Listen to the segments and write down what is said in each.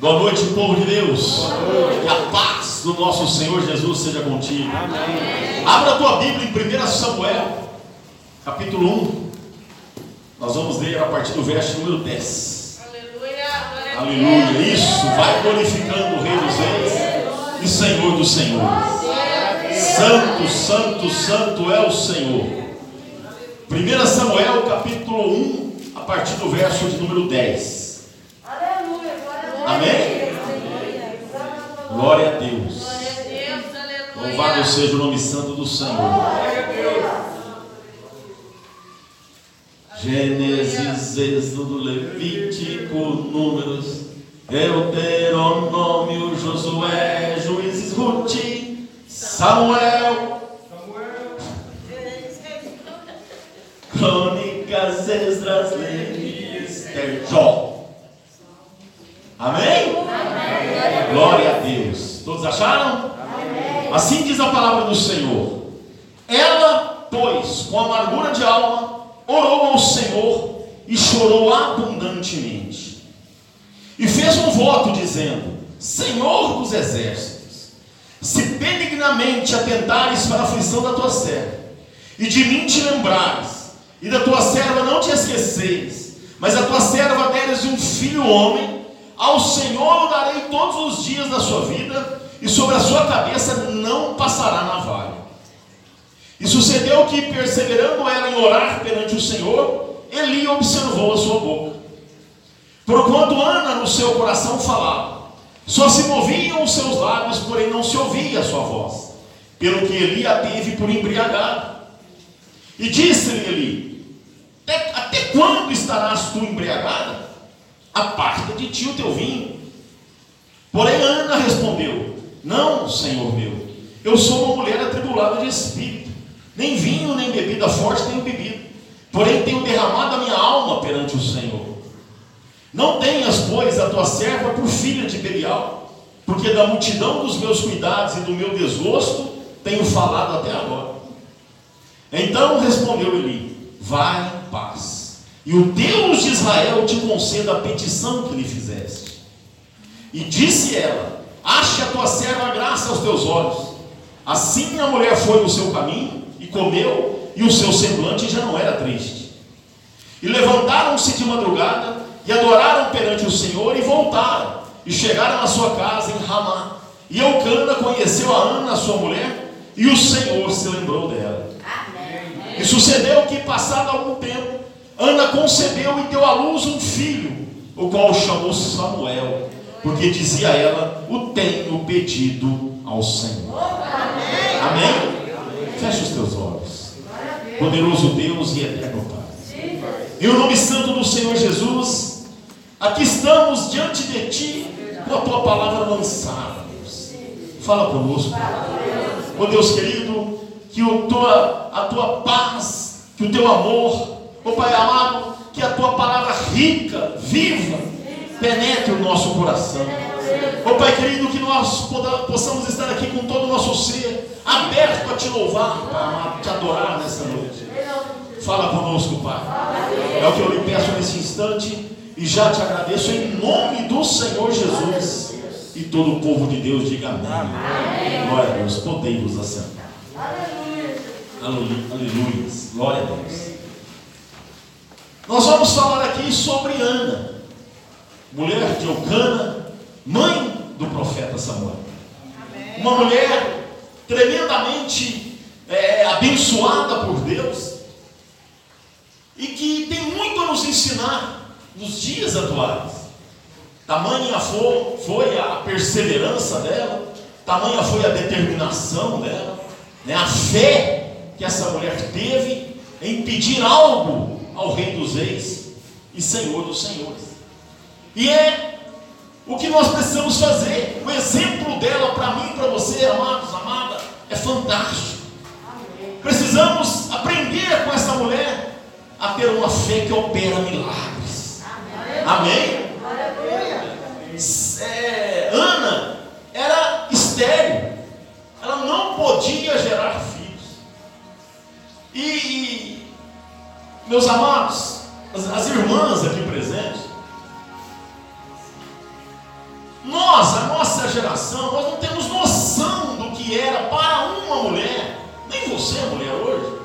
Boa noite, povo de Deus. Que a paz do nosso Senhor Jesus seja contigo. Amém. Abra a tua Bíblia em 1 Samuel, capítulo 1. Nós vamos ler a partir do verso número 10. Aleluia. Aleluia. Isso, vai glorificando o Rei dos Reis e Senhor dos Senhores. Santo, santo, santo é o Senhor. 1 Samuel, capítulo 1, a partir do verso de número 10. Amém? Glória a Deus. Louvado seja o nome santo do Senhor. Gênesis, Êxodo, Levítico, Números, Deuteronômio, Josué, Juízes, Ruth, Samuel, Crônicas, Esdras, Levíticos, Jó. Amém? Amém? Glória a Deus. Todos acharam? Amém. Assim diz a palavra do Senhor. Ela, pois, com amargura de alma, orou ao Senhor e chorou abundantemente. E fez um voto dizendo: Senhor dos exércitos, se benignamente atentares para a aflição da tua serva, e de mim te lembrares, e da tua serva não te esqueceres, mas a tua serva deres um filho homem, ao Senhor darei todos os dias da sua vida, e sobre a sua cabeça não passará navalha. E sucedeu que, perseverando ela em orar perante o Senhor, Eli observou a sua boca. Porquanto Ana no seu coração falava, só se moviam os seus lábios, porém não se ouvia a sua voz, pelo que Eli a teve por embriagada. E disse-lhe Eli: até quando estarás tu embriagada? Aparta de ti o teu vinho. Porém, Ana respondeu: Não, Senhor meu, eu sou uma mulher atribulada de espírito, nem vinho nem bebida forte tenho bebido, porém tenho derramado a minha alma perante o Senhor. Não tenhas, pois, a tua serva por filha de Belial, porque da multidão dos meus cuidados e do meu desgosto tenho falado até agora. Então respondeu Eli: Vai em paz e o Deus de Israel te conceda a petição que lhe fizeste. E disse ela: Ache a tua serva graça aos teus olhos. Assim a mulher foi no seu caminho e comeu, e o seu semblante já não era triste. E levantaram-se de madrugada e adoraram perante o Senhor e voltaram. E chegaram à sua casa em Ramá. E Eucana conheceu a Ana, sua mulher, e o Senhor se lembrou dela. Amém. E sucedeu que, passado algum tempo, Ana concebeu e deu à luz um filho, o qual chamou Samuel, porque dizia ela: O tenho pedido ao Senhor. Amém? Amém? Feche os teus olhos. Poderoso Deus e eterno Pai. Em o nome santo do Senhor Jesus, aqui estamos diante de Ti com a Tua palavra lançada. Deus. Fala conosco. Ó oh, Deus querido, que o tua, a Tua paz, que o Teu amor, Ó Pai amado, que a tua palavra rica, viva, penetre o nosso coração. Ó Pai querido, que nós possamos estar aqui com todo o nosso ser, aberto a te louvar, Pai amado, te adorar nessa noite. Fala conosco, Pai. É o que eu lhe peço nesse instante e já te agradeço em nome do Senhor Jesus. E todo o povo de Deus diga amém. Glória a Deus. Podemos assentar. Aleluia. Aleluia. Glória a Deus. Nós vamos falar aqui sobre Ana, mulher de Eucana, mãe do profeta Samuel. Amém. Uma mulher tremendamente é, abençoada por Deus e que tem muito a nos ensinar nos dias atuais. Tamanha foi, foi a perseverança dela, tamanha foi a determinação dela, né, a fé que essa mulher teve em pedir algo ao Rei dos Reis e Senhor dos Senhores. E é o que nós precisamos fazer. O exemplo dela para mim, para você, amados, amada, é fantástico. Precisamos aprender com essa mulher a ter uma fé que opera milagres. Amém? É, Ana era estéril, ela não podia gerar filhos. E, meus amados, as, as irmãs aqui presentes, Nós, a nossa geração, nós não temos noção do que era para uma mulher, nem você, mulher, hoje,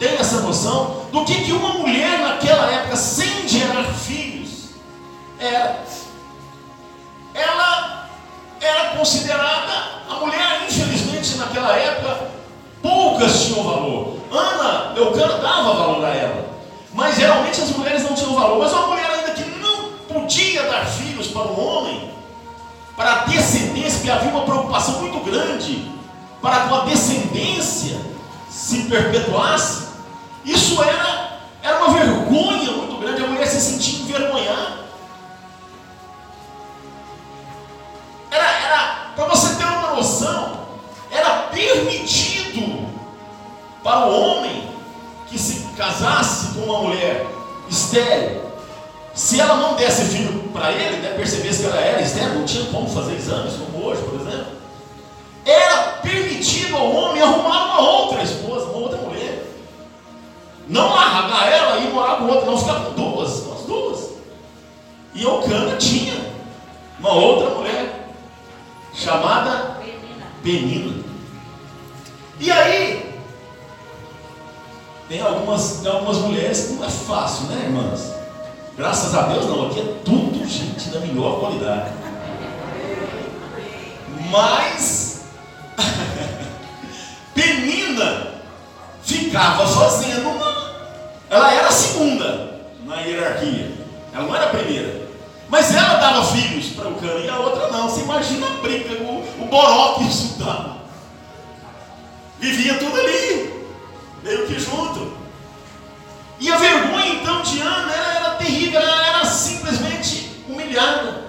tem essa noção do que, que uma mulher naquela época, sem gerar filhos, era. Ela era considerada, a mulher, infelizmente, naquela época, poucas tinham valor. Ana, Eucana dava valor a ela, mas geralmente as mulheres não tinham valor. Mas uma mulher ainda que não podia dar filhos para o homem, para a descendência, porque havia uma preocupação muito grande para que a descendência se perpetuasse, isso era, era uma vergonha estéril, se ela não desse filho para ele, né, percebesse que ela era estéril, não tinha como fazer exames, como hoje, por exemplo, era permitido ao homem arrumar uma outra esposa, uma outra mulher. Não largar ela e morar com outra, não ficar com duas, com as duas. E Ocana tinha uma outra mulher, chamada Penina. E aí, tem algumas, tem algumas mulheres que não é fácil, né, irmãs? Graças a Deus não, aqui é tudo gente da melhor qualidade. Mas Penina ficava fazendo uma. Ela era a segunda na hierarquia. Ela não era a primeira. Mas ela dava filhos para o cano e a outra não. Você imagina a briga, o, o boró que isso dava. Vivia tudo ali, meio que junto. E a vergonha então de Ana era, era terrível, ela era simplesmente humilhada.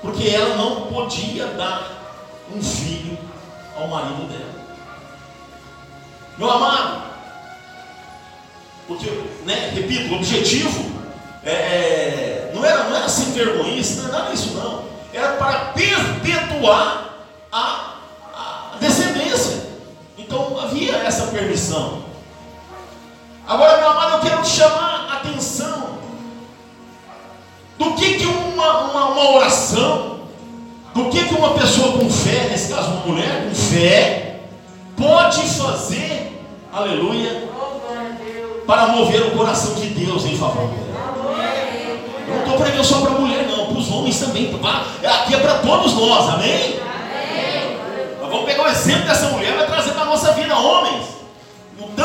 Porque ela não podia dar um filho ao marido dela. Meu amado, porque, né, repito, o objetivo é, é, não, era, não era sem vergonha, não era nada disso não. Era para perpetuar permissão. Agora, meu amado, eu quero te chamar a atenção do que, que uma, uma, uma oração, do que, que uma pessoa com fé, nesse caso uma mulher com fé, pode fazer, aleluia, para mover o coração de Deus em favor. Eu não estou pregando só para mulher, não, para os homens também. Aqui é para todos nós, amém? Nós vamos pegar o exemplo dessa mulher e vai trazer para a nossa vida, homens.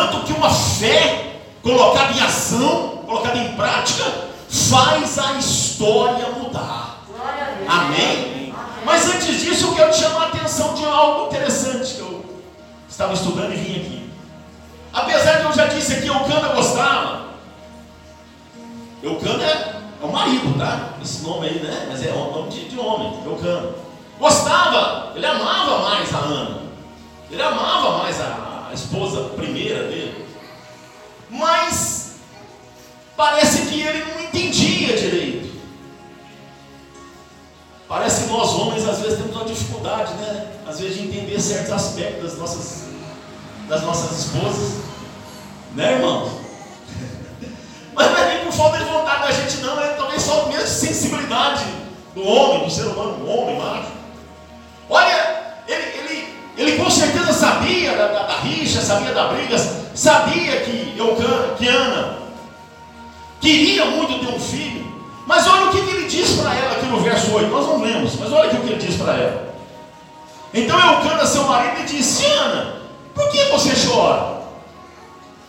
Tanto que uma fé colocada em ação, colocada em prática, faz a história mudar. Amém? Mas antes disso, eu quero te chamar a atenção de algo interessante que eu estava estudando e vim aqui. Apesar de eu já disse aqui, Eucana gostava. Eucana é, é o marido, tá? Esse nome aí, né? Mas é o nome de, de homem, Eucana. Gostava, ele amava mais a Ana. Ele amava mais a, a esposa primeira dele. Mas parece que ele não entendia direito. Parece que nós homens às vezes temos uma dificuldade, né? Às vezes de entender certos aspectos das nossas, das nossas esposas. Né, irmãos? Mas não é nem por falta de vontade da gente, não, é talvez só mesmo sensibilidade do homem, do ser humano, do homem, macho. Olha, sabia da, da, da rixa, sabia da briga, sabia que, Eucana, que Ana queria muito ter um filho. Mas olha o que, ele diz para ela aqui no verso 8. Nós não lemos, mas olha o que ele diz para ela. Então Eucana, seu marido, disse: Ana, por que você chora?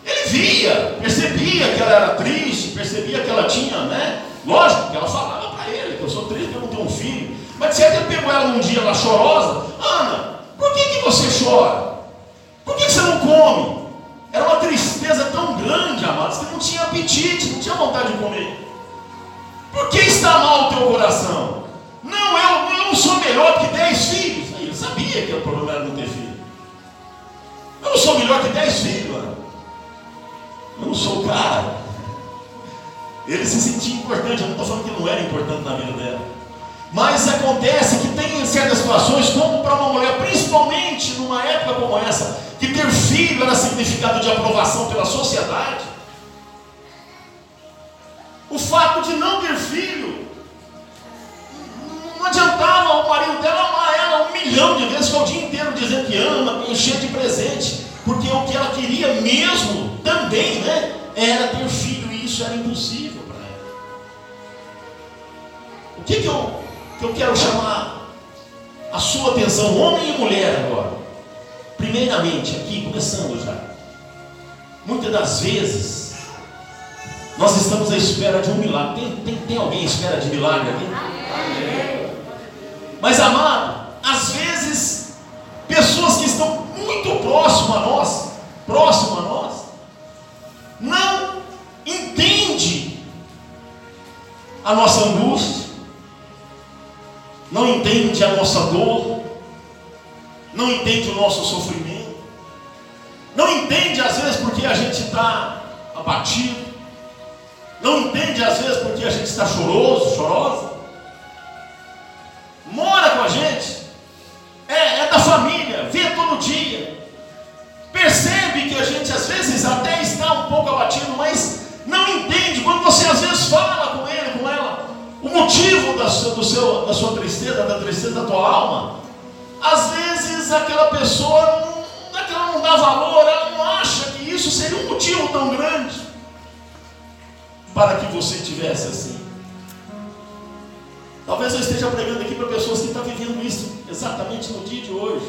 Ele via, percebia que ela era triste, percebia que ela tinha, né? Lógico que ela falava para ele que eu sou triste porque eu não tenho um filho. Mas de certo ele pegou ela num dia lá chorosa: Ana, por que, que você chora? Por que, você não come? Era uma tristeza tão grande, amados, que não tinha apetite, não tinha vontade de comer. Por que está mal o teu coração? Não, eu, eu não sou melhor que dez filhos. Ele sabia que o problema era não ter filho. Eu não sou melhor que dez filhos. Mano. Eu não sou o cara. Ele se sentia importante. Eu não estou falando que não era importante na vida dela. Mas acontece que tem certas situações, como para uma mulher, principalmente numa época como essa, que ter filho era significado de aprovação pela sociedade. O fato de não ter filho não adiantava o marido dela amar ela um milhão de vezes, o dia inteiro dizendo que ama, encher de presente, porque o que ela queria mesmo também né, era ter filho, e isso era impossível para ela. O que, que, eu, que eu quero chamar a sua atenção, homem e mulher agora? Primeiramente, aqui, começando já. Muitas das vezes, nós estamos à espera de um milagre. Tem, tem, tem alguém à espera de milagre aqui? Mas, amado, às vezes, pessoas que estão muito próximas a nós, próximo a nós, não entende a nossa angústia, não entende a nossa dor, não entende o nosso sofrimento, não entende às vezes porque a gente está abatido, não entende às vezes porque a gente está choroso, chorosa, mora com a gente, é, é da família, vê todo dia, percebe que a gente às vezes até está um pouco abatido, mas não entende. Quando você às vezes fala com ele, com ela, o motivo da do seu, da sua tristeza, da tristeza da tua alma. Às vezes aquela pessoa não, é ela não dá valor, ela não acha que isso seria um motivo tão grande para que você tivesse assim. Talvez eu esteja pregando aqui para pessoas que estão vivendo isso exatamente no dia de hoje,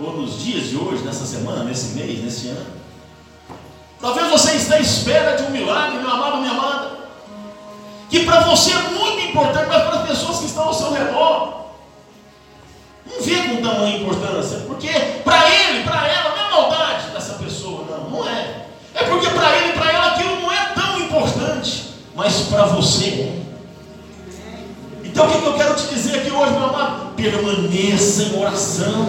ou nos dias de hoje, nessa semana, nesse mês, nesse ano. Talvez você esteja à espera de um milagre, meu amado, minha amada, que para você é muito importante, mas para as pessoas que estão ao seu redor, com tamanha importância, porque para ele, para ela, não é maldade dessa pessoa, não, não é. É porque para ele, para ela, aquilo não é tão importante, mas para você é. Então o que eu quero te dizer aqui hoje, meu amado? Permaneça em oração.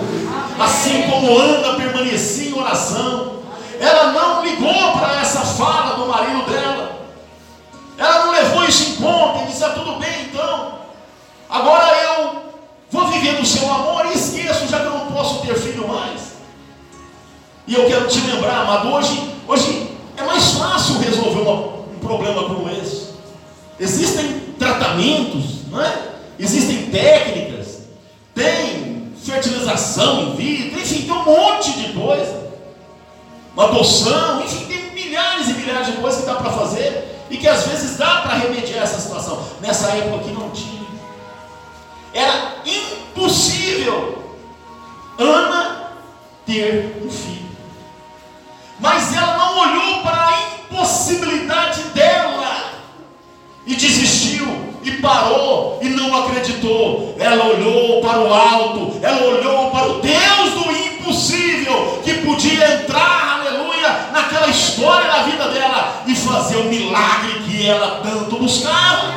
Assim como Ana permanecia em oração. Ela não ligou para essa fala do marido dela. Ela não levou isso em conta e disse: ah, tudo bem então. Agora eu vou viver do seu amor e posso ter filho mais. E eu quero te lembrar, amado, hoje, hoje é mais fácil resolver uma, um problema como esse. Existem tratamentos não é? Existem técnicas, tem fertilização in vitro, enfim, tem um monte de coisa. Uma adoção, enfim, tem milhares e milhares de coisas que dá para fazer e que às vezes dá para remediar essa situação. Nessa época aqui não tinha. Era impossível Ana ter um filho. Mas ela não olhou para a impossibilidade dela e desistiu e parou e não acreditou. Ela olhou para o alto, ela olhou para o Deus do impossível que podia entrar, aleluia, naquela história da vida dela e fazer o milagre que ela tanto buscava.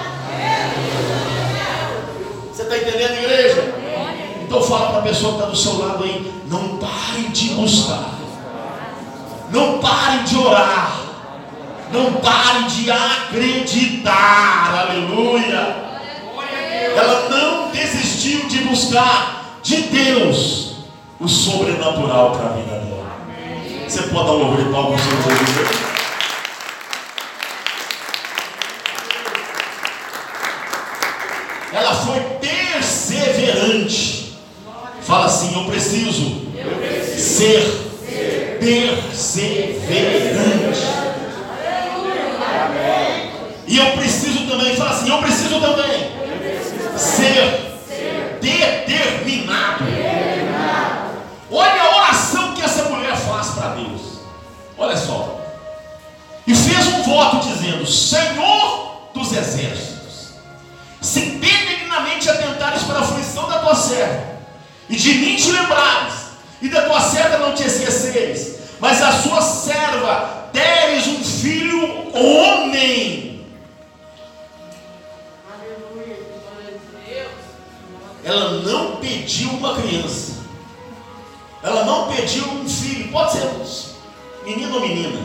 Você está entendendo, igreja? Então fala para a pessoa que está do seu lado aí, não pare de buscar. Não pare de orar. Não pare de acreditar. Aleluia. Ela não desistiu de buscar de Deus o sobrenatural para a vida dela. Você pode dar um louvor de palmas ao Senhor? Ela foi perseverante. Fala assim: Eu preciso, eu preciso ser, ser perseverante. E eu preciso também, fala assim, eu preciso também eu preciso ser, ser determinado. determinado. Olha a oração que essa mulher faz para Deus. Olha só. E fez um voto dizendo: Senhor dos exércitos, se benignamente atentares para a aflição da tua serva, e de mim te lembrares, e da tua serva não te esqueceres, mas a sua serva deres um filho homem ela não pediu uma criança. Ela não pediu um filho, pode ser menino ou menina.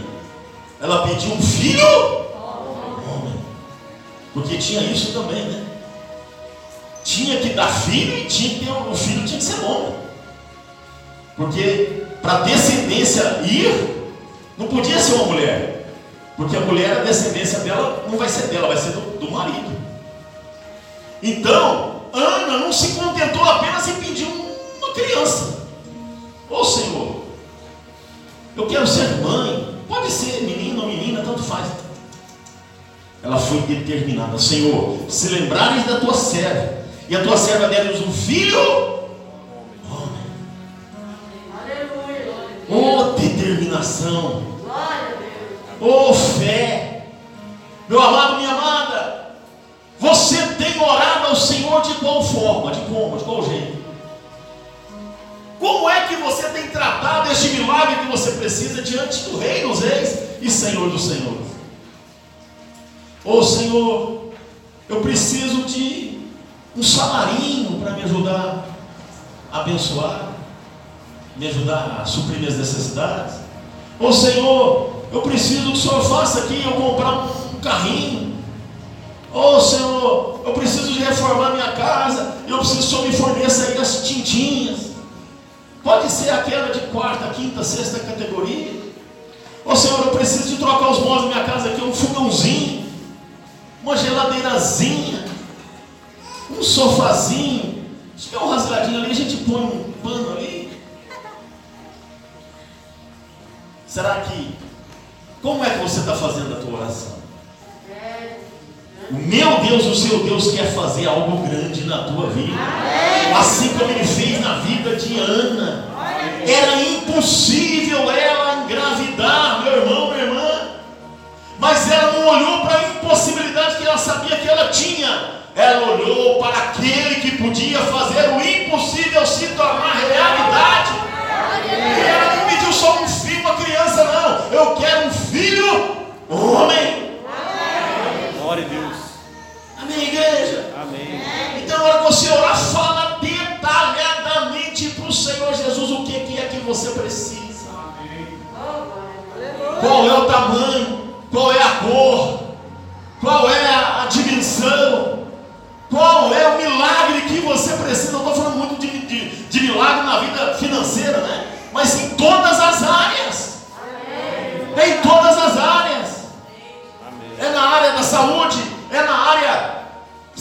Ela pediu um filho homem. Porque tinha isso também, né? Tinha que dar filho e tinha que ter o filho tinha que ser homem. Porque para descendência ir, não podia ser uma mulher. Porque a mulher, a descendência dela não vai ser dela, vai ser do, do marido. Então, Ana não se contentou apenas em pedir uma criança. Ô oh, Senhor, eu quero ser mãe. Pode ser menino ou menina, tanto faz. Ela foi determinada, Senhor, se lembrares da tua serva, e a tua serva der-nos um filho, homem. Oh, determinação. Oh, fé. Meu amado, minha amada, você tem orado ao Senhor de qual forma? De como? De qual jeito? Como é que você tem tratado este milagre que você precisa diante do Rei dos Reis e Senhor dos Senhores? Ô oh, Senhor, eu preciso de um salarinho para me ajudar a abençoar, me ajudar a suprir minhas necessidades. Ô Senhor, eu preciso que o Senhor faça aqui eu comprar um carrinho. Ô Senhor, eu preciso de reformar minha casa, eu preciso que o Senhor me forneça aí as tintinhas. Pode ser aquela de quarta, quinta, sexta categoria. Ô Senhor, eu preciso de trocar os móveis da minha casa aqui, um fogãozinho, uma geladeirazinha, um sofazinho. Se tiver um rasgadinho ali, a gente põe um pano ali. Será que, como é que você está fazendo a tua oração? O meu Deus, o seu Deus quer fazer algo grande na tua vida. Assim como ele fez na vida de Ana. Era impossível ela engravidar, meu irmão, minha irmã. Mas ela não olhou para a impossibilidade que ela sabia que ela tinha. Ela olhou para aquele que podia fazer o impossível se tornar realidade. E ela não pediu só um filho, uma criança, não. Eu quero um filho, homem. Glória a Deus. Amém, igreja? Amém. Então, na hora que você orar, fala detalhadamente para o Senhor Jesus o que, que é que você precisa. Amém. Qual é o tamanho? Qual é a cor?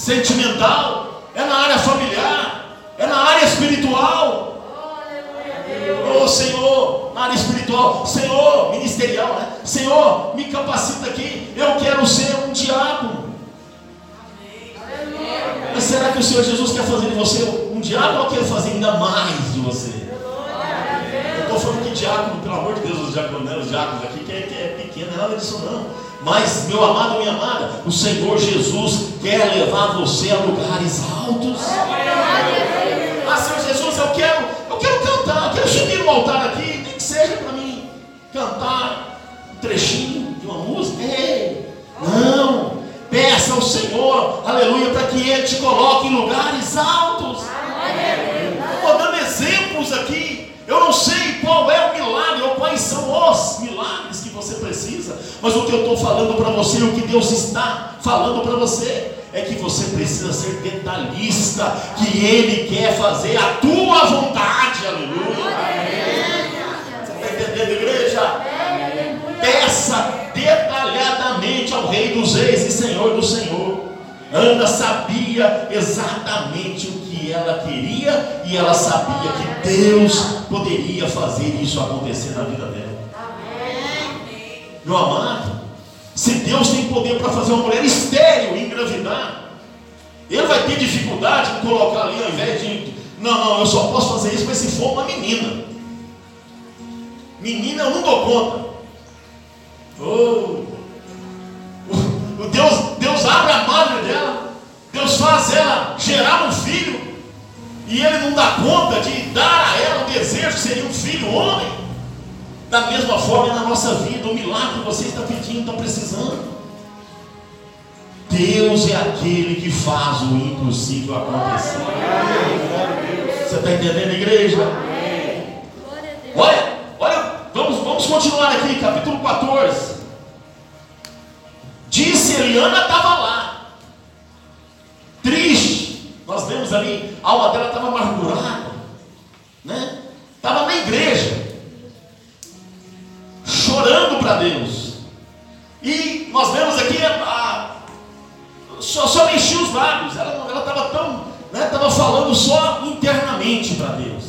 Sentimental, é na área familiar, é na área espiritual. Oh Senhor, na área espiritual, Senhor, ministerial, né? Senhor, me capacita aqui, eu quero ser um diácono. Mas será que o Senhor Jesus quer fazer de você um diácono ou quer fazer ainda mais de você? Eu estou falando que diácono, pelo amor de Deus, os diáconos, né? os diáconos aqui, que é, que é pequeno, não é nada disso não. Mas, meu amado, minha amada, o Senhor Jesus quer levar você a lugares altos. Ah, Senhor Jesus, eu quero, eu quero cantar, eu quero subir no altar aqui, nem que seja para mim cantar um trechinho de uma música. Ei, não, peça ao Senhor, aleluia, para que Ele te coloque em lugares altos. Estou dando exemplos aqui. Eu não sei qual é o milagre ou quais são os milagres você precisa, mas o que eu estou falando para você, o que Deus está falando para você, é que você precisa ser detalhista, que Ele quer fazer a tua vontade, aleluia. Você está entendendo, igreja? Peça detalhadamente ao Rei dos Reis e Senhor do Senhor. Ana sabia exatamente o que ela queria e ela sabia que Deus poderia fazer isso acontecer na vida dela. Meu amado, se Deus tem poder para fazer uma mulher estéril engravidar, ele vai ter dificuldade em colocar ali ao invés de. Não, não, eu só posso fazer isso mas se for uma menina. Menina eu não dou conta. Oh, o Deus, Deus abre a madre dela, Deus faz ela gerar um filho, e ele não dá conta de dar a ela o desejo que seria um filho homem. Da mesma forma na nossa vida, o milagre que você está pedindo, está precisando. Deus é aquele que faz o impossível acontecer. Você está entendendo, igreja? Olha, olha, vamos, vamos continuar aqui, capítulo 14. Disse Eliana estava lá, triste. Nós vemos ali, a alma dela estava amargurada, né? Estava na igreja, para Deus. E nós vemos aqui a, a só, só mexia os lábios. Ela estava tão, estava né, falando só internamente para Deus.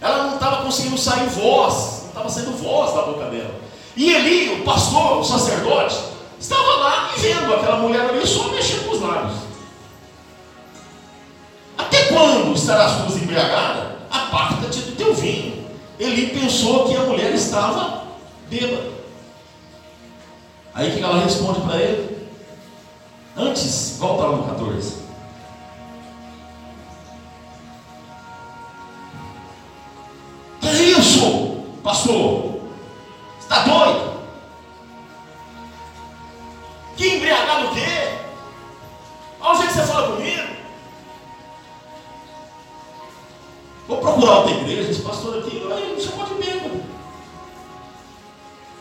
ela não estava conseguindo sair voz, não estava saindo voz da boca dela. E Eli, o pastor, o sacerdote, estava lá e vendo aquela mulher ali só mexendo com os lábios. Até quando estarás tu embriagada? Aparta-te do teu vinho. Eli pensou que a mulher estava bêbada. Aí o que ela responde para ele? Antes, volta lá no 14. Que é isso, pastor? Está doido? Que embriagado o quê? Olha o jeito que você fala comigo. Vou procurar outra igreja, esse pastor aqui, ele me chamou de bêbado.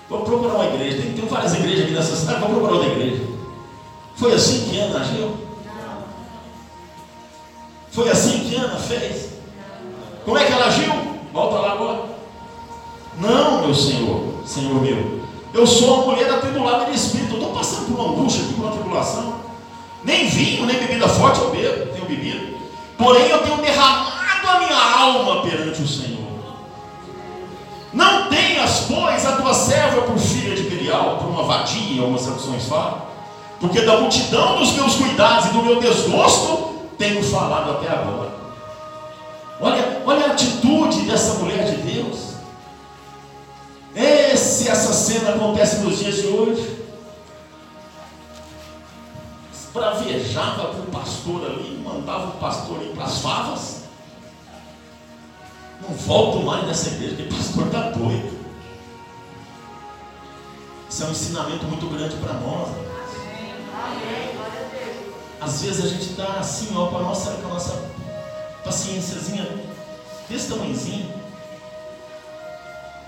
Vou procurar uma igreja, tem, tem várias igrejas aqui nessa cidade, vou procurar outra igreja. Foi assim que Ana agiu? Foi assim que Ana fez? Como é que ela agiu? Volta lá agora. Não, meu Senhor, Senhor meu. Eu sou uma mulher atribulada de espírito. Estou passando por uma angústia por uma tribulação. Nem vinho, nem bebida forte eu bebo, tenho bebido. Porém, eu tenho derramado a minha alma perante o Senhor. Tenhas, pois, a tua serva por filha de Belial, por uma vadia, algumas traduções falam, porque da multidão dos meus cuidados e do meu desgosto tenho falado até agora. Olha, olha a atitude dessa mulher de Deus. Esse, essa cena acontece nos dias de hoje. Bravejava para o pastor ali, mandava o pastor ir para as favas. Não volto mais nessa igreja, porque o pastor está doido. Isso é um ensinamento muito grande para nós. Às vezes a gente está assim, ó, com a nossa, com a nossa paciênciazinha desse tamanhozinho.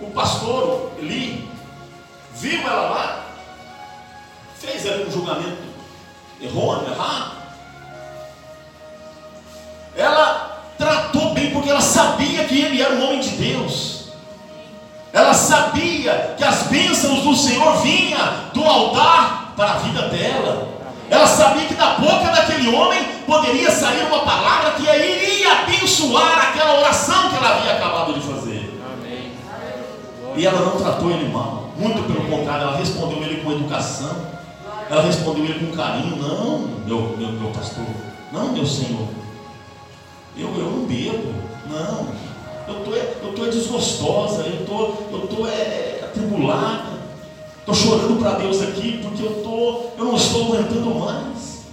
O pastor Eli viu ela lá, fez ali um julgamento errôneo, errado. Ela tratou bem porque ela sabia que ele era um homem de Deus. Ela sabia que as bênçãos do Senhor vinham do altar para a vida dela. Ela sabia que da boca daquele homem poderia sair uma palavra que iria abençoar aquela oração que ela havia acabado de fazer. Amém. E ela não tratou ele mal. Muito pelo contrário, ela respondeu ele com educação. Ela respondeu ele com carinho. Não, meu, meu, meu pastor. Não, meu Senhor. Eu, eu não bebo, não. Eu tô, eu tô desgostosa, eu tô, eu tô é, é atribulada. Estou chorando para Deus aqui porque eu, tô, eu não estou aguentando mais.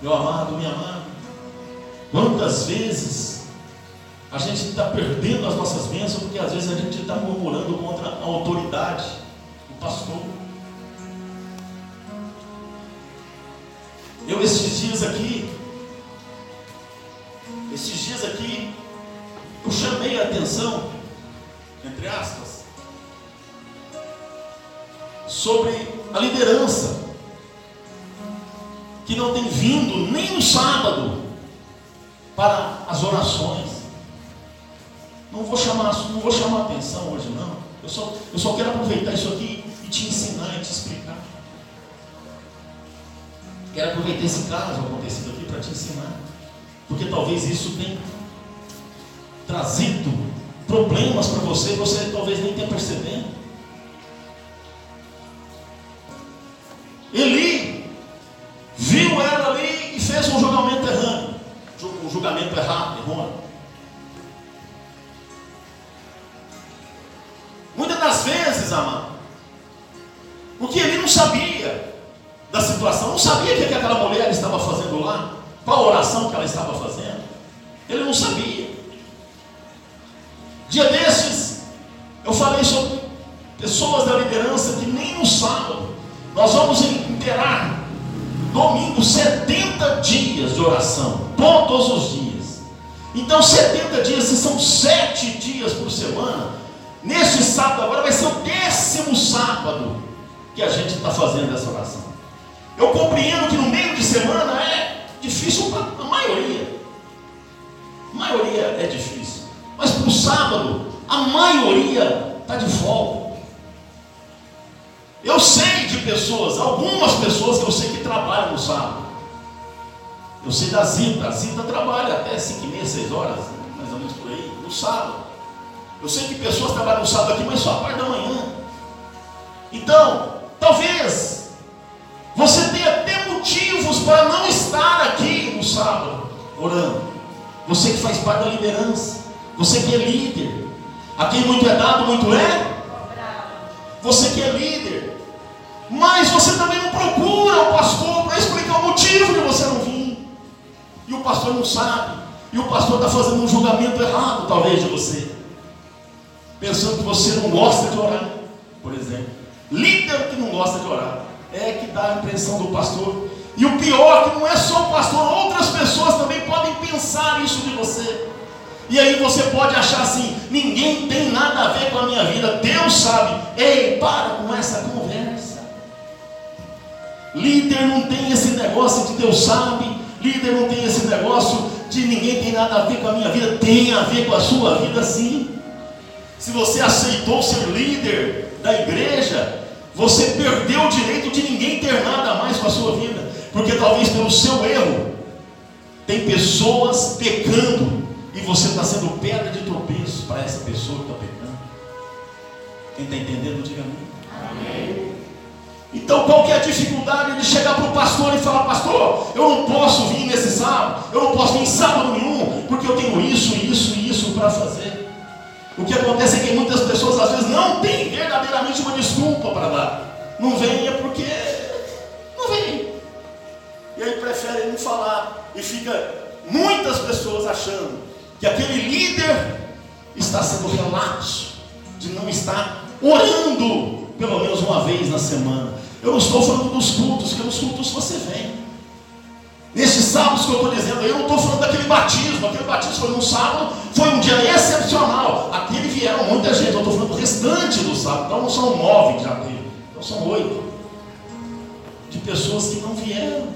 Meu amado, minha amada, quantas vezes a gente está perdendo as nossas bênçãos porque às vezes a gente está murmurando contra a autoridade, o pastor. Eu esses dias aqui, esses dias aqui, eu chamei a atenção, entre aspas, sobre a liderança, que não tem vindo nem no sábado para as orações. Não vou chamar, não vou chamar atenção hoje não. Eu só, eu só quero aproveitar isso aqui e te ensinar e te explicar. Quero aproveitar esse caso acontecido aqui para te ensinar. Porque talvez isso tenha trazido problemas para você, você talvez nem tenha percebendo. Eli viu ela ali e fez um julgamento errado. Um julgamento errado, errôneo. Muitas das vezes, amado, porque ele não sabia da situação, não sabia o que aquela mulher estava fazendo lá. Qual oração que ela estava fazendo? Ele não sabia. Dia desses, eu falei sobre pessoas da liderança que nem no sábado nós vamos interar domingo 70 dias de oração, todos os dias. Então, 70 dias, se são 7 dias por semana, neste sábado agora vai ser o décimo sábado que a gente está fazendo essa oração. Eu compreendo que no meio de semana é Difícil para a maioria. A maioria é difícil. Mas para o sábado, a maioria está de folga. Eu sei de pessoas, algumas pessoas que eu sei que trabalham no sábado. Eu sei da Zita, a Zita trabalha até 5 e meia, 6 horas, mais ou menos por aí, no sábado. Eu sei que pessoas trabalham no sábado aqui, mas só a parte da manhã. Então, talvez você tenha até motivos para não estar aqui no sábado orando. Você que faz parte da liderança, você que é líder. A quem muito é dado, muito é. Você que é líder. Mas você também não procura o pastor para explicar o motivo de você não vir. E o pastor não sabe. E o pastor está fazendo um julgamento errado, talvez, de você. Pensando que você não gosta de orar, por exemplo. Líder que não gosta de orar. É que dá a impressão do pastor. E o pior é que não é só o pastor, outras pessoas também podem pensar isso de você. E aí você pode achar assim: ninguém tem nada a ver com a minha vida, Deus sabe. Ei, para com essa conversa. Líder não tem esse negócio de Deus sabe, líder não tem esse negócio de ninguém tem nada a ver com a minha vida, tem a ver com a sua vida sim. Se você aceitou ser líder da igreja, você perdeu o direito de ninguém ter nada mais com a sua vida, porque talvez pelo seu erro, tem pessoas pecando e você está sendo pedra de tropeço para essa pessoa que está pecando. Quem está entendendo, diga amém. Então, qual que é a dificuldade de chegar para o pastor e falar, pastor, eu não posso vir nesse sábado, eu não posso vir sábado nenhum, porque eu tenho isso, isso e isso para fazer. O que acontece é que muitas pessoas às vezes não têm verdadeiramente uma desculpa para dar. Não é porque não vem. E aí preferem não falar. E fica muitas pessoas achando que aquele líder está sendo relapso de não estar orando pelo menos uma vez na semana. Eu não estou falando dos cultos, porque nos cultos você vem. Nesses sábados que eu estou dizendo, eu não estou falando daquele batismo, aquele batismo foi num sábado, foi um dia excepcional. Aquele vieram muita gente, eu estou falando do restante do sábado, então não são nove que já teve, então são oito. De pessoas que não vieram.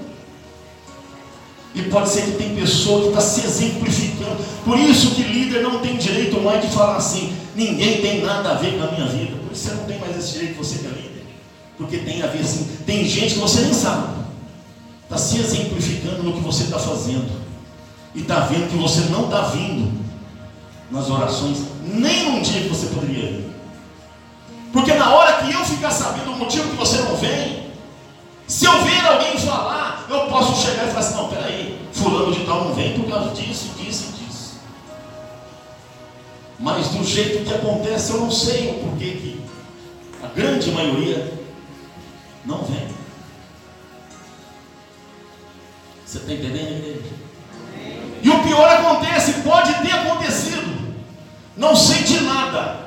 E pode ser que tem pessoa que está se exemplificando. Por isso que líder não tem direito mais de falar assim, ninguém tem nada a ver com a minha vida. Por isso você não tem mais esse direito, você que é líder. Porque tem a ver assim, tem gente que você nem sabe. Está se exemplificando no que você está fazendo. E está vendo que você não está vindo nas orações, nem num dia que você poderia vir. Porque na hora que eu ficar sabendo o motivo que você não vem, se eu ver alguém falar, eu posso chegar e falar assim: não, peraí, fulano de tal não vem por causa disso, disso e disso. Mas do jeito que acontece, eu não sei o porquê que a grande maioria não vem. Você está entendendo, igreja? E o pior acontece, pode ter acontecido. Não sei de nada.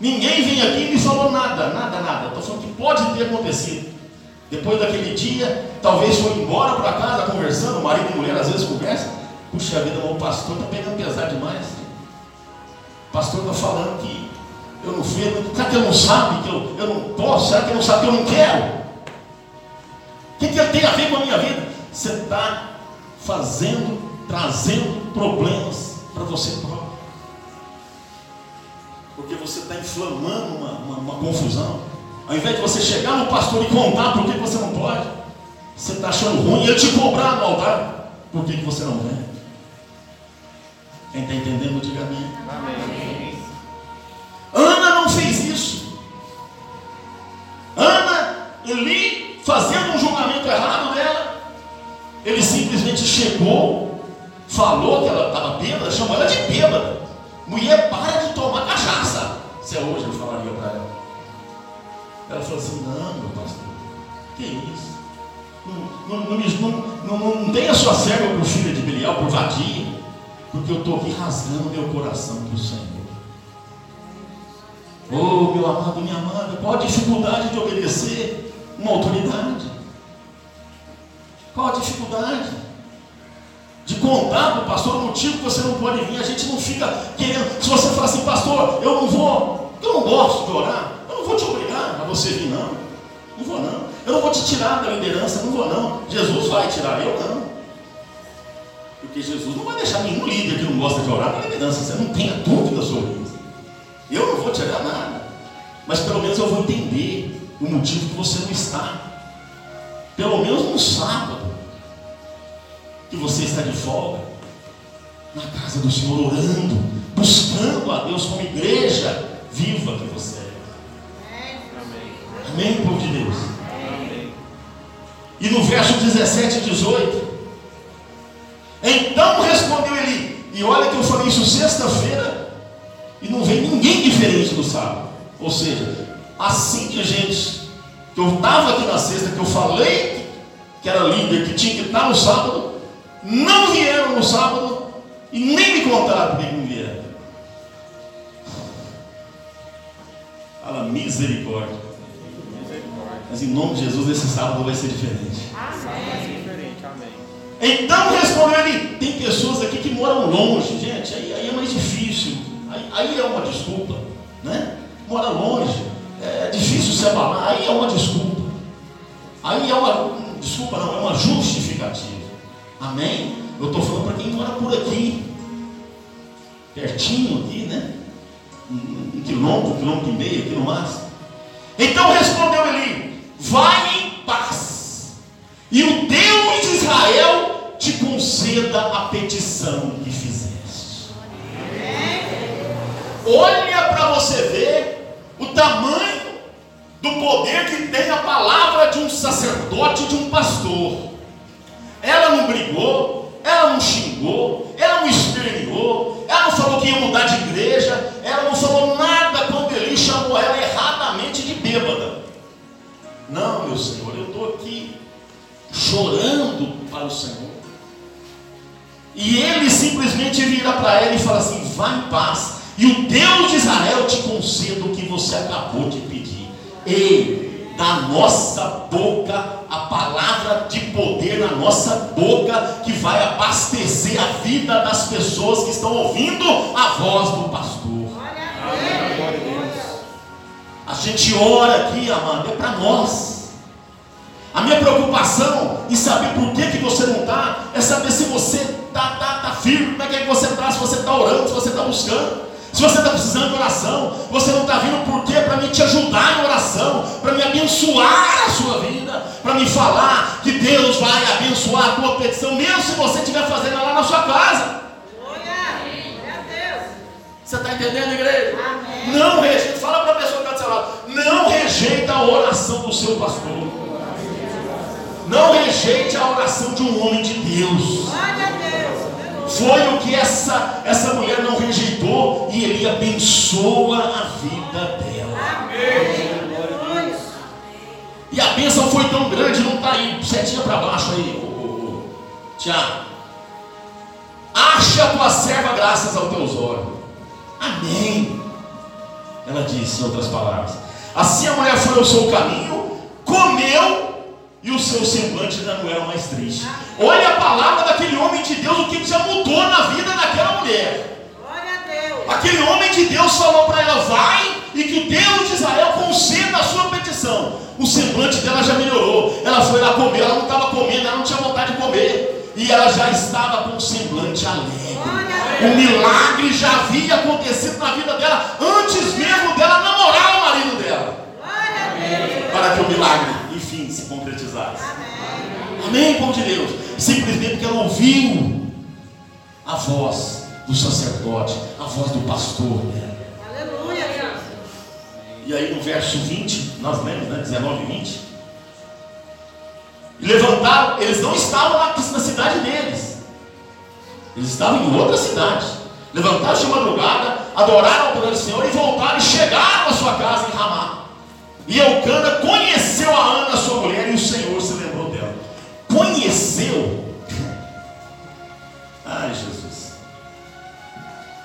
Ninguém vem aqui e me falou nada, nada, nada. Estou falando que pode ter acontecido. Depois daquele dia, talvez foi embora para casa conversando, marido e mulher às vezes conversam. Puxa vida, o pastor está pegando pesado demais. O pastor está falando que eu não fui. Será que ele não sabe que eu, eu não posso? Será que ele não sabe que eu não quero? O que, que ele tem a ver com a minha vida? Você está fazendo, trazendo problemas para você próprio. Porque você está inflamando uma, uma, uma confusão. Ao invés de você chegar no pastor e contar por que você não pode, você está achando ruim e ele te cobrar no altar, por que, você não vem? Quem está entendendo, diga amém. amém. Ana não fez isso. Ana, Eli, fazendo um julgamento errado dela, ele simplesmente chegou, falou que ela estava bêbada, chamou ela de bêbada. Mulher, para de tomar cachaça. Se é hoje, eu falaria para ela. Ela falou assim: Não, meu pastor, que isso? Não, não, não, não, não tenha sua serva por filha de Belial, por vadia, porque eu estou aqui rasgando meu coração para o Senhor. Oh, meu amado, minha amada, qual a dificuldade de obedecer uma autoridade? Qual a dificuldade? De contar para o pastor o motivo que você não pode vir. A gente não fica querendo. Se você falar assim, pastor, eu não vou, eu não gosto de orar vou te obrigar a você vir, não. Não vou, não. Eu não vou te tirar da liderança, não vou, não. Jesus vai tirar, eu não. Porque Jesus não vai deixar nenhum líder que não gosta de orar na liderança. Você não tenha dúvida sobre isso. Eu não vou tirar nada. Mas pelo menos eu vou entender o motivo que você não está. Pelo menos no sábado, que você está de folga. na casa do Senhor, orando, buscando a Deus como igreja viva que você é. Povo de Deus? E no verso 17 e 18, então respondeu ele, e olha que eu falei isso sexta-feira, e não vem ninguém diferente do sábado. Ou seja, assim de gente que eu estava aqui na sexta, que eu falei que era líder, que tinha que estar no sábado, não vieram no sábado e nem me contaram porque não vieram. Fala misericórdia. Mas em nome de Jesus, esse sábado vai ser diferente. Amém. Então respondeu ele: tem pessoas aqui que moram longe, gente, aí, aí é mais difícil. Aí, aí, é uma desculpa, né? Mora longe, é difícil se abalar, aí é uma desculpa. Aí é uma desculpa, não, é uma justificativa. Amém? Eu estou falando para quem mora por aqui, pertinho aqui, né? Um, um quilômetro, um quilômetro e meio aqui no máximo. Então respondeu ele: vai em paz, e o Deus de Israel te conceda a petição que fizeste. Olha para você ver o tamanho do poder que tem a palavra de um sacerdote, de um pastor. Ela não brigou, ela não xingou, ela não esperneou, ela não falou que ia mudar de igreja, ela não falou nada Não, meu Senhor, eu estou aqui chorando para o Senhor. E ele simplesmente vira para ela e fala assim: vá em paz, e o Deus de Israel te conceda o que você acabou de pedir. Ei, da nossa boca a palavra de poder na nossa boca que vai abastecer a vida das pessoas que estão ouvindo a voz do pastor. A gente ora aqui, amado, é para nós. A minha preocupação em saber por que, que você não está, é saber se você está tá, tá firme, como é que, é que você está, se você está orando, se você está buscando. Se você está precisando de oração, você não está vindo por quê? Para me te ajudar em oração, para me abençoar a sua vida, para me falar que Deus vai abençoar a tua petição, mesmo se você estiver fazendo lá na sua casa. Você está entendendo, igreja? Amém. Não rejeita, fala para a pessoa que está do seu lado, não rejeita a oração do seu pastor. Não rejeite a oração de um homem de Deus. Foi o que essa, essa mulher não rejeitou e ele abençoa a vida dela. Amém. E a bênção foi tão grande, não está aí, setinha para baixo aí, Tiago. Acha a tua serva graças aos teus olhos. Amém. Ela disse, em outras palavras. Assim a mulher foi ao seu caminho, comeu e o seu semblante já não era mais triste. Olha a palavra daquele homem de Deus, o que já mudou na vida daquela mulher. Aquele homem de Deus falou para ela: vai e que o Deus de Israel conceda a sua petição. O semblante dela já melhorou. Ela foi lá comer, ela não estava comendo, ela não tinha vontade de comer. E ela já estava com um semblante alegre. O milagre já havia acontecido na vida dela antes mesmo dela namorar o marido dela. Para que o milagre enfim se concretizasse. Amém, Amém povo de Deus. Simplesmente porque ela ouviu a voz do sacerdote, a voz do pastor. Aleluia. E aí no verso 20, nós lemos, né? 19 e 20. E levantaram, eles não estavam na cidade deles. Eles estavam em outra cidade. Levantaram-se de madrugada, adoraram ao poder do Senhor e voltaram e chegaram à sua casa em Ramá. E Eucana conheceu a Ana, sua mulher, e o Senhor se lembrou dela. Conheceu. Ai, Jesus.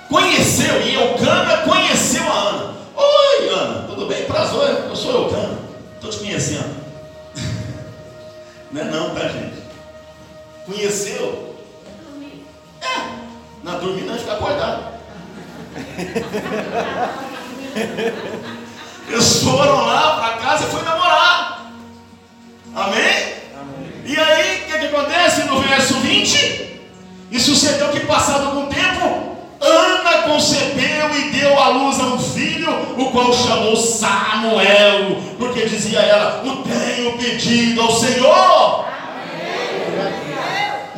Conheceu, e Eucana conheceu a Ana. Oi, Ana, tudo bem? Prazer, eu sou Eucana. Estou te conhecendo. Não é não, tá, gente? Conheceu? É. Na dormir não, fica acordado. Eles foram lá para casa e foi namorar. Amém? Amém. E aí, o que, que acontece no verso 20? E sucedeu que, passado algum tempo, Ana concebeu e deu à luz a um filho, o qual chamou Samuel, porque dizia ela: O tenho pedido ao Senhor.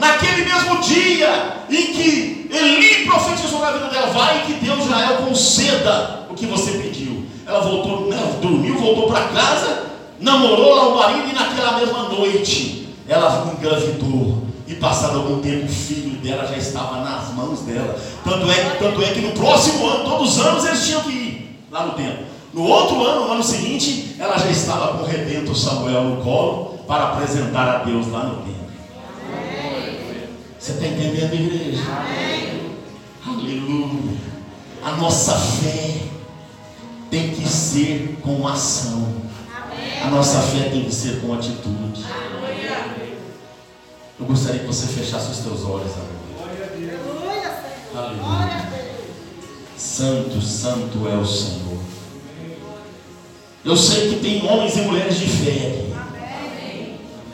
Naquele mesmo dia em que Eli profetizou na vida dela, vai que Deus Israel conceda o que você pediu. Ela voltou, dormiu, voltou para casa, namorou lá o marido e naquela mesma noite ela engravidou. E passado algum tempo, o filho dela já estava nas mãos dela. Tanto é, tanto é que no próximo ano, todos os anos eles tinham que ir lá no templo. No outro ano, no ano seguinte, ela já estava com o redento Samuel no colo para apresentar a Deus lá no templo. Você está entendendo, igreja? Amém. Aleluia. A nossa fé tem que ser com ação. Amém. A nossa fé tem que ser com atitude. Aleluia. Eu gostaria que você fechasse os teus olhos agora. Aleluia. Santo, santo é o Senhor. Eu sei que tem homens e mulheres de fé aqui.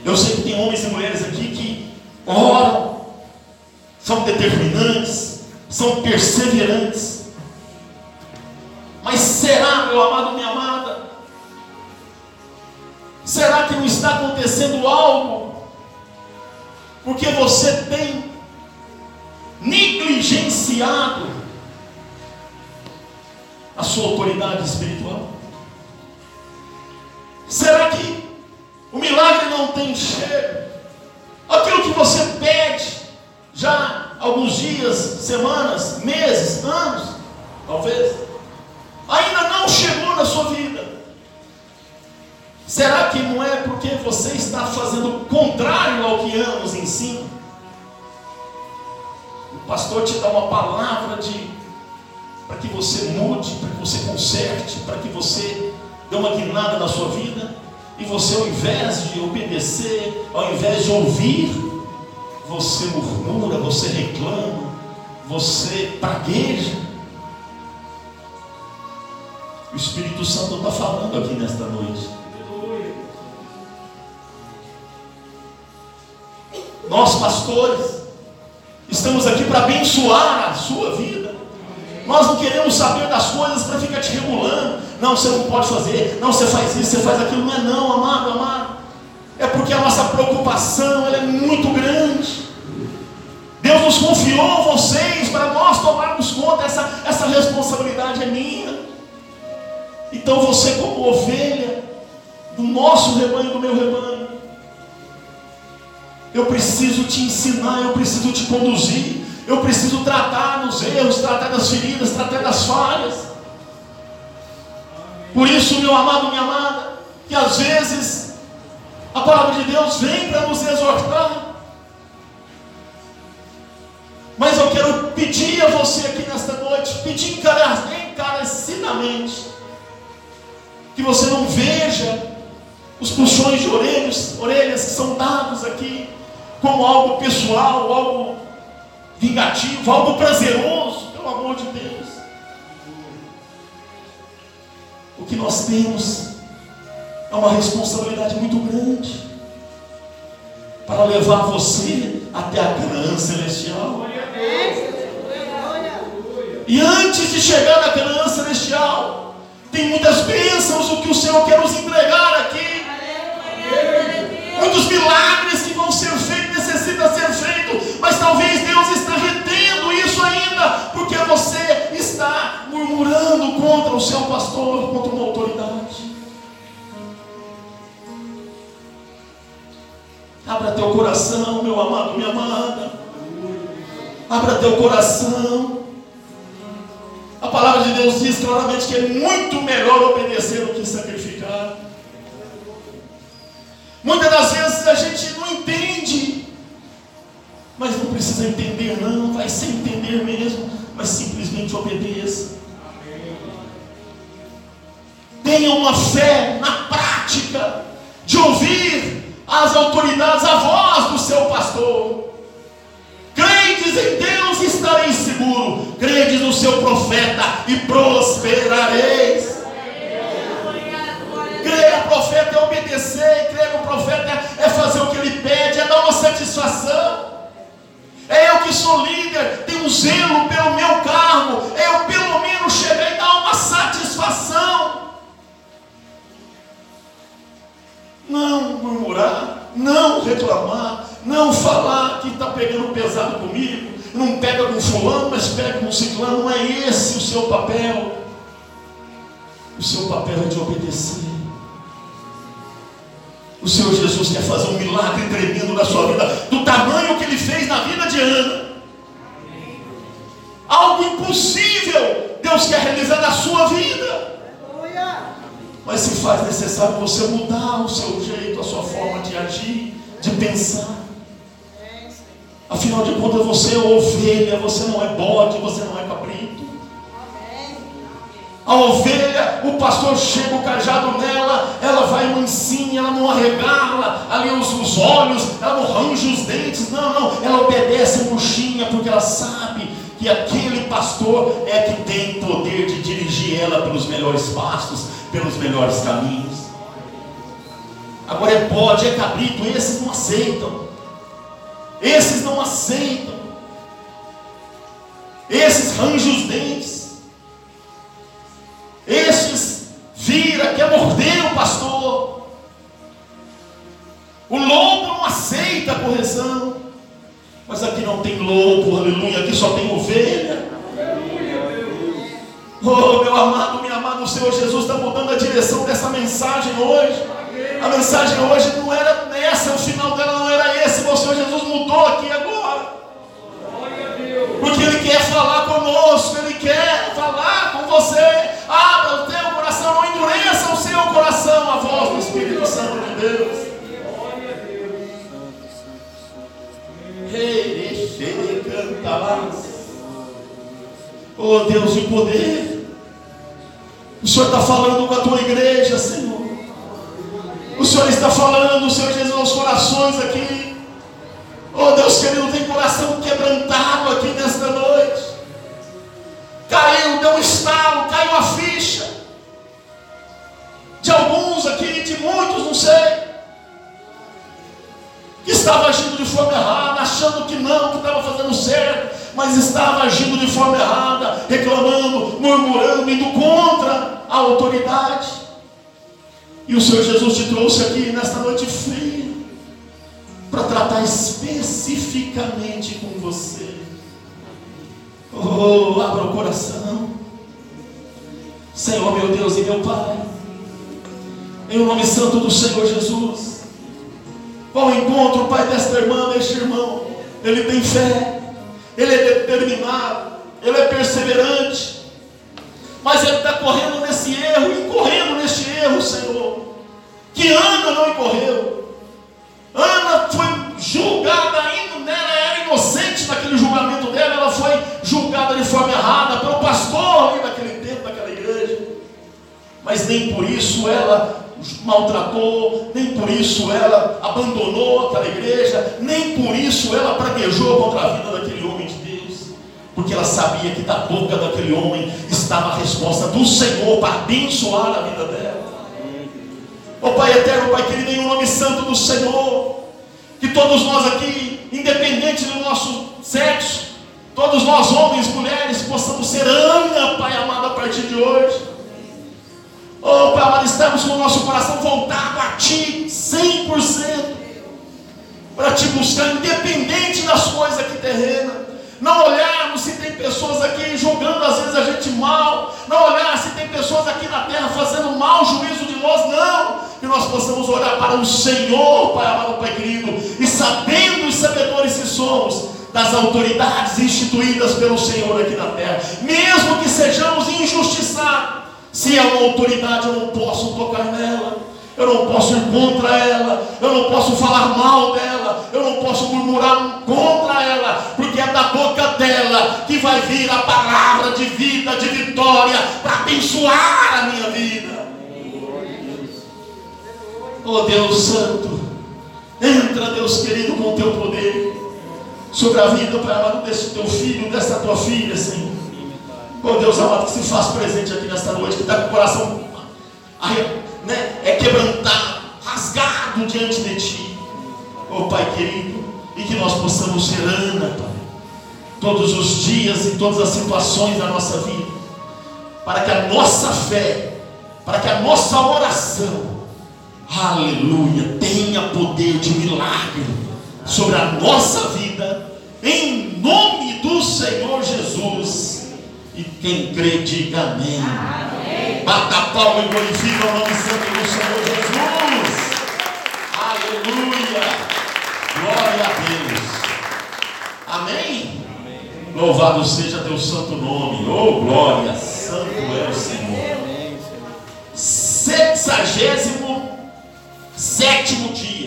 Eu sei que tem homens e mulheres aqui que oram são determinantes, são perseverantes. Mas será, meu amado, minha amada? Será que não está acontecendo algo? Porque você tem negligenciado a sua autoridade espiritual? Será que o milagre não tem cheiro? Aquilo que você pede, já alguns dias, semanas, meses, anos, talvez, ainda não chegou na sua vida. Será que não é porque você está fazendo o contrário ao que anos ensina? O pastor te dá uma palavra de para que você mude, para que você conserte, para que você dê uma guinada na sua vida, e você ao invés de obedecer, ao invés de ouvir, você murmura, você reclama, você pragueja. O Espírito Santo está falando aqui nesta noite. Nós, pastores, estamos aqui para abençoar a sua vida. Nós não queremos saber das coisas para ficar te regulando. Não, você não pode fazer. Não, você faz isso, você faz aquilo. Não é não, amado, amado é porque a nossa preocupação é muito grande. Deus nos confiou vocês para nós tomarmos conta, essa, essa responsabilidade é minha. Então você, como ovelha do nosso rebanho, do meu rebanho, eu preciso te ensinar, eu preciso te conduzir, eu preciso tratar dos erros, tratar das feridas, tratar das falhas. Por isso, meu amado, minha amada, que às vezes a palavra de Deus vem para nos exortar. Mas eu quero pedir a você aqui nesta noite, pedir encarecidamente, que você não veja os puxões de orelhas, orelhas que são dados aqui como algo pessoal, algo vingativo, algo prazeroso, pelo amor de Deus. O que nós temos é uma responsabilidade muito grande para levar você até a Canaã celestial. E antes de chegar na Canaã celestial, tem muitas bênçãos o que o Senhor quer nos entregar aqui. Muitos milagres que vão ser feitos, necessita ser feito, mas talvez Deus está retendo isso ainda, porque você está murmurando contra o seu pastor, contra uma autoridade. Abra teu coração, meu amado, minha amada. Abra teu coração. A palavra de Deus diz claramente que é muito melhor obedecer do que sacrificar. Muitas das vezes a gente não entende, mas não precisa entender, não, vai sem entender mesmo, mas simplesmente obedeça. Tenha uma fé na prática de ouvir as autoridades, a voz do seu pastor. Credes em Deus estareis seguro. Credes no seu profeta e prosperareis. Crer no profeta é obedecer, crer no profeta é fazer o que ele pede, é dar uma satisfação. É eu que sou líder, tenho zelo pelo meu cargo, é eu pelo menos chegar e dar uma satisfação. não murmurar, não reclamar, Não falar que está pegando pesado comigo, não pega com fulano, mas pega com ciclano, não é esse o seu papel. O seu papel é de obedecer. O Senhor Jesus quer fazer um milagre tremendo na sua vida, do tamanho que ele fez na vida de Ana. Algo impossível Deus quer realizar na sua vida. Mas se faz necessário você mudar o seu jeito, a sua forma de agir, de pensar. Afinal de contas, você é ovelha, você não é bode, você não é cabrito. A ovelha, o pastor chega o cajado nela, ela vai mansinha, ela não arregala ali os, os olhos, ela não range os dentes, não, não, ela obedece murchinha, porque ela sabe que aquele pastor é que tem poder de dirigir ela pelos melhores pastos, pelos melhores caminhos. Agora é bode, é cabrito, esses não aceitam. Esses não aceitam. Esses rangem os dentes. Esses vira, quer morder o pastor. O lobo não aceita a correção. Mas aqui não tem lobo, aleluia. Aqui só tem ovelha. Oh, meu amado, minha amada, o Senhor Jesus está mudando a direção dessa mensagem hoje. A mensagem hoje não era essa, o final dela não era esse, o Senhor Jesus mudou aqui agora. Porque Ele quer falar conosco, Ele quer falar com você. Abra o teu coração, não endureça o seu coração, a voz do Espírito Santo de Deus. Rei, canta lá. Oh Deus de poder. O Senhor está falando com a tua igreja, Senhor. O Senhor está falando, Senhor Jesus, aos corações aqui. Oh Deus querido, tem coração quebrantado aqui nesta noite. Caiu, deu um estalo, caiu a ficha. De alguns aqui, de muitos, não sei. Que estava agindo de forma errada, achando que não, que estava fazendo certo, mas estava agindo de forma errada, reclamando, murmurando, indo contra a autoridade. E o Senhor Jesus te trouxe aqui nesta noite fria para tratar especificamente com você. Oh, abra o coração. Senhor, meu Deus e meu Pai, em nome santo do Senhor Jesus, ao encontro, Pai, desta irmã, deste irmão, ele tem fé, ele é determinado, ele é perseverante, mas ele está correndo nesse erro, incorrendo neste erro, Senhor. Que Ana não incorreu. Ana foi julgada ainda, né? ela era inocente naquele julgamento dela, ela foi julgada de forma errada pelo pastor ali daquele tempo, daquela igreja. Mas nem por isso ela maltratou, nem por isso ela abandonou aquela igreja, nem por isso ela praguejou contra a vida daquele homem porque ela sabia que da boca daquele homem estava a resposta do Senhor para abençoar a vida dela. Ó oh, Pai eterno, Pai querido, em nome santo do Senhor, que todos nós aqui, independente do nosso sexo, todos nós, homens, mulheres, possamos ser Ana, Pai amado, a partir de hoje. Oh, Pai amado, estamos com o nosso coração voltado a Ti, 100%, para Te buscar, independente das coisas aqui terrenas. Não olharmos se tem pessoas aqui julgando às vezes a gente mal. Não olhar se tem pessoas aqui na terra fazendo mal juízo de nós. Não. Que nós possamos olhar para o Senhor, Pai amado, Pai querido. E sabendo os sabedores que somos das autoridades instituídas pelo Senhor aqui na terra. Mesmo que sejamos injustiçados. Se é uma autoridade, eu não posso tocar nela eu não posso ir contra ela, eu não posso falar mal dela, eu não posso murmurar contra ela, porque é da boca dela que vai vir a palavra de vida, de vitória, para abençoar a minha vida. Oh Deus Santo, entra, Deus querido, com o teu poder sobre a vida, Pai amado, desse teu filho, dessa tua filha, Senhor. Oh Deus amado, que se faz presente aqui nesta noite, que está com o coração né, é quebrantado, rasgado diante de Ti. Oh Pai querido, e que nós possamos ser Ana, Pai, todos os dias e todas as situações da nossa vida, para que a nossa fé, para que a nossa oração, aleluia, tenha poder de milagre sobre a nossa vida, em nome do Senhor Jesus. E quem crê, diga amém. amém. Bata palma e glorifica o nome santo do Senhor Jesus. Aleluia. Glória a Deus. Amém? amém. Louvado seja teu santo nome. Oh, glória. Santo é o Senhor. Sexagésimo sétimo dia